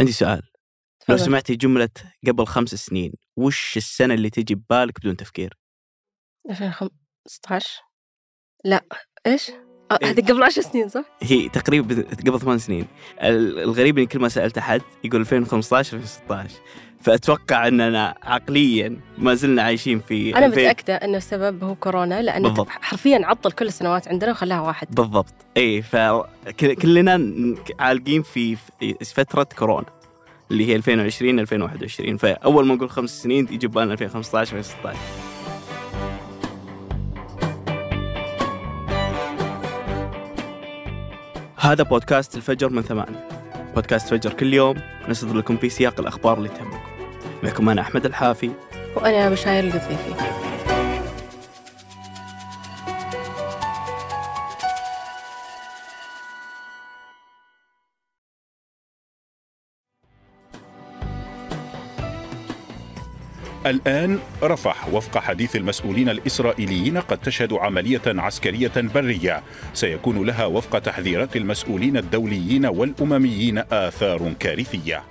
عندي سؤال لو. سمعتي جملة قبل خمس سنين وش السنة اللي تجي ببالك بدون تفكير 2015 لا إيش؟ آه، إيه. هذه قبل 10 سنين صح؟ هي تقريبا قبل ثمان سنين. ال- الغريب إني كل ما سألت أحد يقول 2015 2016 فأتوقع اننا عقليا ما زلنا عايشين في أنا 2000 متأكدة انه السبب هو كورونا لأنه بالضبط. حرفيا عطل كل السنوات عندنا وخلاها واحد. بالضبط. اي فكلنا عالقين في في فترة كورونا اللي هي 2020 2021 فأول ما نقول خمس سنين يجي بالنا 2015 2016 هذا بودكاست الفجر من ثمانية. بودكاست فجر كل يوم نصدر لكم في سياق الأخبار اللي تهمكم. معكم أنا أحمد الحافي. وأنا بشاير القذيفي. الآن رفح وفق حديث المسؤولين الإسرائيليين قد تشهد عملية عسكرية برية. سيكون لها وفق تحذيرات المسؤولين الدوليين والأمميين آثار كارثية.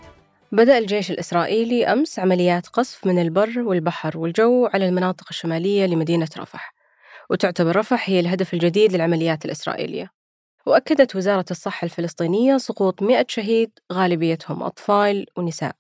بدأ الجيش الإسرائيلي أمس عمليات قصف من البر والبحر والجو على المناطق الشمالية لمدينة رفح. وتعتبر رفح هي الهدف الجديد للعمليات الإسرائيلية. وأكدت وزارة الصحة الفلسطينية سقوط 100 شهيد غالبيتهم أطفال ونساء.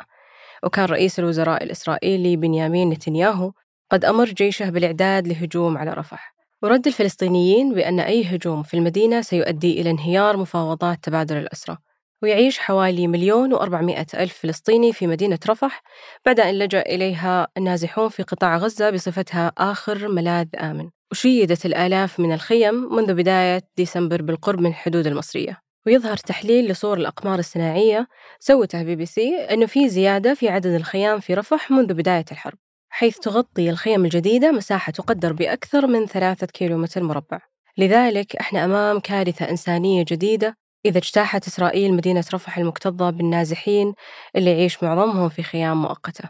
وكان رئيس الوزراء الإسرائيلي بنيامين نتنياهو قد أمر جيشه بالإعداد لهجوم على رفح. ورد الفلسطينيين بأن أي هجوم في المدينة سيؤدي إلى انهيار مفاوضات تبادل الأسرى ويعيش حوالي مليون وأربعمائة ألف فلسطيني في مدينة رفح بعد أن لجأ إليها النازحون في قطاع غزة بصفتها آخر ملاذ آمن. وشيدت الآلاف من الخيم منذ بداية ديسمبر بالقرب من الحدود المصرية. ويظهر تحليل لصور الأقمار الصناعية سوته بي بي سي أنه في زيادة في عدد الخيام في رفح منذ بداية الحرب حيث تغطي الخيم الجديدة مساحة تقدر بأكثر من ثلاثة كيلومتر مربع لذلك إحنا أمام كارثة إنسانية جديدة إذا اجتاحت إسرائيل مدينة رفح المكتظة بالنازحين اللي يعيش معظمهم في خيام مؤقتة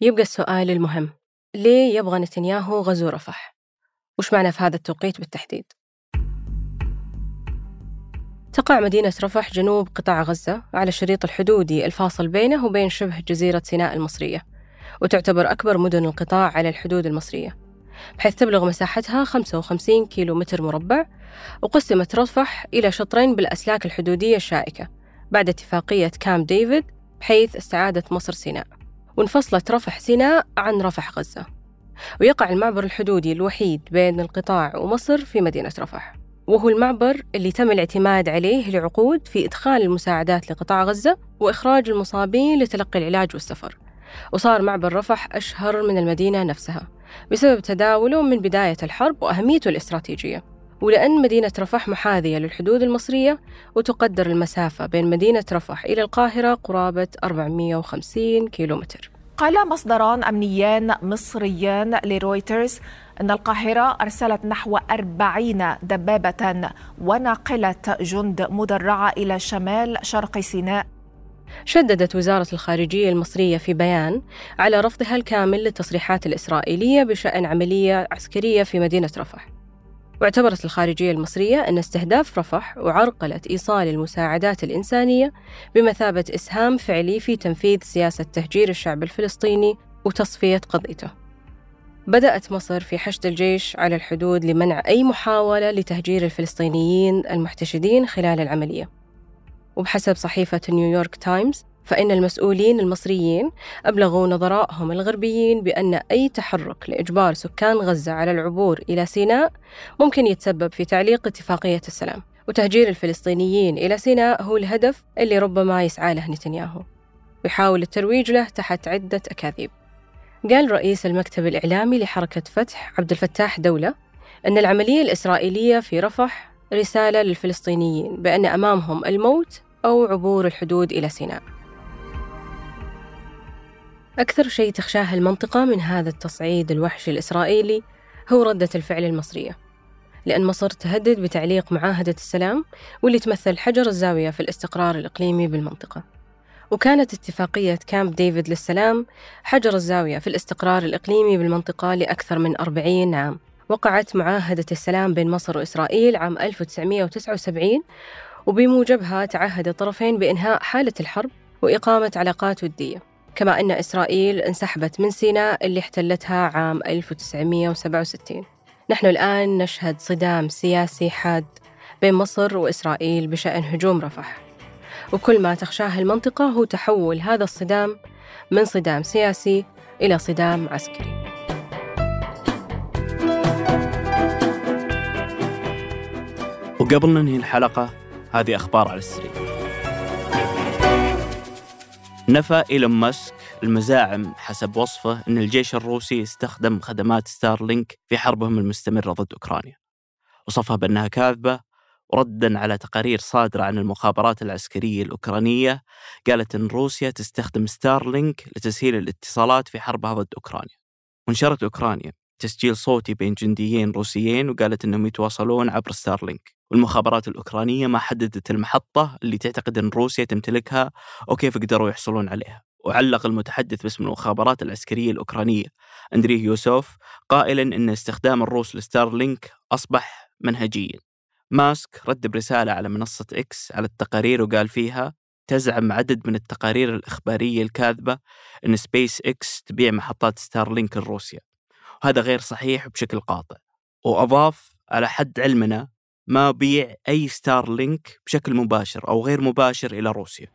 يبقى السؤال المهم ليه يبغى نتنياهو غزو رفح؟ وش معنى في هذا التوقيت بالتحديد؟ تقع مدينة رفح جنوب قطاع غزة على الشريط الحدودي الفاصل بينه وبين شبه جزيرة سيناء المصرية وتعتبر أكبر مدن القطاع على الحدود المصرية بحيث تبلغ مساحتها 55 كيلو متر مربع وقسمت رفح إلى شطرين بالأسلاك الحدودية الشائكة بعد اتفاقية كامب ديفيد بحيث استعادت مصر سيناء وانفصلت رفح سيناء عن رفح غزة ويقع المعبر الحدودي الوحيد بين القطاع ومصر في مدينة رفح. وهو المعبر اللي تم الاعتماد عليه لعقود في إدخال المساعدات لقطاع غزة وإخراج المصابين لتلقي العلاج والسفر. وصار معبر رفح أشهر من المدينة نفسها بسبب تداوله من بداية الحرب وأهميته الاستراتيجية. ولأن مدينة رفح محاذية للحدود المصرية وتقدر المسافة بين مدينة رفح إلى القاهرة قرابة 450 كيلومتر. قال مصدران أمنيان مصريان لرويترز أن القاهرة أرسلت نحو أربعين دبابة وناقلة جند مدرعة إلى شمال شرق سيناء. شددت وزارة الخارجية المصرية في بيان على رفضها الكامل للتصريحات الإسرائيلية بشأن عملية عسكرية في مدينة رفح. واعتبرت الخارجية المصرية أن استهداف رفح وعرقلة إيصال المساعدات الإنسانية بمثابة إسهام فعلي في تنفيذ سياسة تهجير الشعب الفلسطيني وتصفية قضيته. بدأت مصر في حشد الجيش على الحدود لمنع أي محاولة لتهجير الفلسطينيين المحتشدين خلال العملية. وبحسب صحيفة نيويورك تايمز فإن المسؤولين المصريين أبلغوا نظرائهم الغربيين بأن أي تحرك لإجبار سكان غزة على العبور إلى سيناء ممكن يتسبب في تعليق اتفاقية السلام. وتهجير الفلسطينيين إلى سيناء هو الهدف اللي ربما يسعى له نتنياهو. ويحاول الترويج له تحت عدة أكاذيب. قال رئيس المكتب الإعلامي لحركة فتح عبد الفتاح دولة أن العملية الإسرائيلية في رفح رسالة للفلسطينيين بأن أمامهم الموت أو عبور الحدود إلى سيناء. أكثر شيء تخشاه المنطقة من هذا التصعيد الوحشي الإسرائيلي هو ردة الفعل المصرية لأن مصر تهدد بتعليق معاهدة السلام واللي تمثل حجر الزاوية في الاستقرار الإقليمي بالمنطقة. وكانت اتفاقية كامب ديفيد للسلام حجر الزاوية في الاستقرار الإقليمي بالمنطقة لأكثر من 40 عام. وقعت معاهدة السلام بين مصر وإسرائيل عام 1979 وبموجبها تعهد الطرفين بإنهاء حالة الحرب وإقامة علاقات ودية. كما أن إسرائيل انسحبت من سيناء اللي احتلتها عام 1967 نحن الآن نشهد صدام سياسي حاد بين مصر وإسرائيل بشأن هجوم رفح. وكل ما تخشاه المنطقة هو تحول هذا الصدام من صدام سياسي إلى صدام عسكري. وقبل ننهي الحلقة هذه أخبار على السريع نفى إيلون ماسك المزاعم حسب وصفه أن الجيش الروسي استخدم خدمات ستارلينك في حربهم المستمرة ضد أوكرانيا. وصفها بأنها كاذبة وردا على تقارير صادرة عن المخابرات العسكرية الأوكرانية قالت أن روسيا تستخدم ستارلينك لتسهيل الاتصالات في حربها ضد أوكرانيا. ونشرت أوكرانيا تسجيل صوتي بين جنديين روسيين وقالت أنهم يتواصلون عبر ستارلينك. والمخابرات الأوكرانية ما حددت المحطة اللي تعتقد أن روسيا تمتلكها وكيف قدروا يحصلون عليها. وعلق المتحدث باسم المخابرات العسكرية الأوكرانية أندريه يوسوف قائلا أن استخدام الروس لستارلينك أصبح منهجيا. ماسك رد برسالة على منصة إكس على التقارير وقال فيها تزعم عدد من التقارير الإخبارية الكاذبة أن سبيس إكس تبيع محطات ستارلينك لروسيا. وهذا غير صحيح بشكل قاطع. وأضاف على حد علمنا ما بيع أي ستارلينك بشكل مباشر أو غير مباشر إلى روسيا.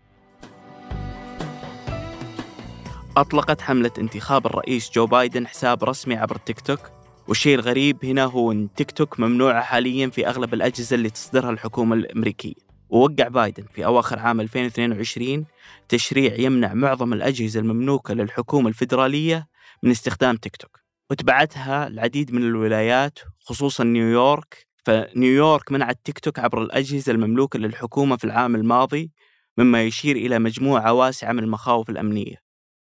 أطلقت حملة انتخاب الرئيس جو بايدن حساب رسمي عبر تيك توك والشيء الغريب هنا هو أن تيك توك ممنوعة حاليا في أغلب الأجهزة اللي تصدرها الحكومة الأمريكية. ووقع بايدن في أواخر عام 2022 تشريع يمنع معظم الأجهزة المملوكة للحكومة الفيدرالية من استخدام تيك توك. وتبعتها العديد من الولايات خصوصا نيويورك. فنيويورك منعت تيك توك عبر الأجهزة المملوكة للحكومة في العام الماضي مما يشير إلى مجموعة واسعة من المخاوف الأمنية.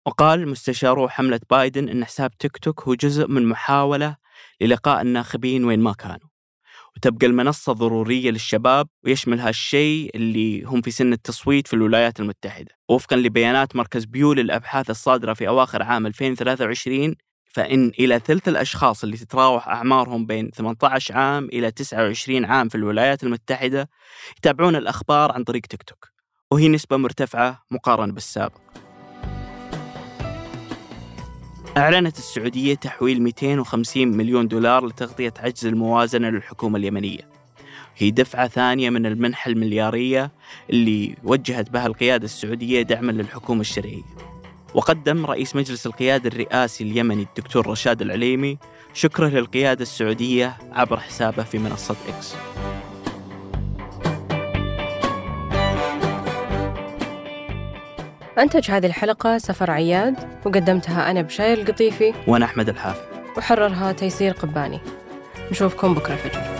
وقال مستشارو حملة بايدن أن حساب تيك توك هو جزء من محاولة للقاء الناخبين وين ما كانوا. وتبقى المنصة ضرورية للشباب ويشمل هالشيء اللي هم في سن التصويت في الولايات المتحدة. وفقا لبيانات مركز بيو للأبحاث الصادرة في أواخر عام 2023 فإن إلى ثلث الأشخاص اللي تتراوح أعمارهم بين 18 عام إلى 29 عام في الولايات المتحدة يتابعون الأخبار عن طريق تيك توك. وهي نسبة مرتفعة مقارنة بالسابق. أعلنت السعودية تحويل 250 مليون دولار لتغطية عجز الموازنة للحكومة اليمنية. هي دفعة ثانية من المنحة المليارية اللي وجهت بها القيادة السعودية دعما للحكومة الشرعية. وقدم رئيس مجلس القيادة الرئاسي اليمني الدكتور رشاد العليمي شكره للقيادة السعودية عبر حسابه في منصة إكس. أنتج هذه الحلقة سفر عياد وقدمتها أنا بشاير القطيفي. وأنا أحمد الحافظ وحررها تيسير قباني. نشوفكم بكرة الفجر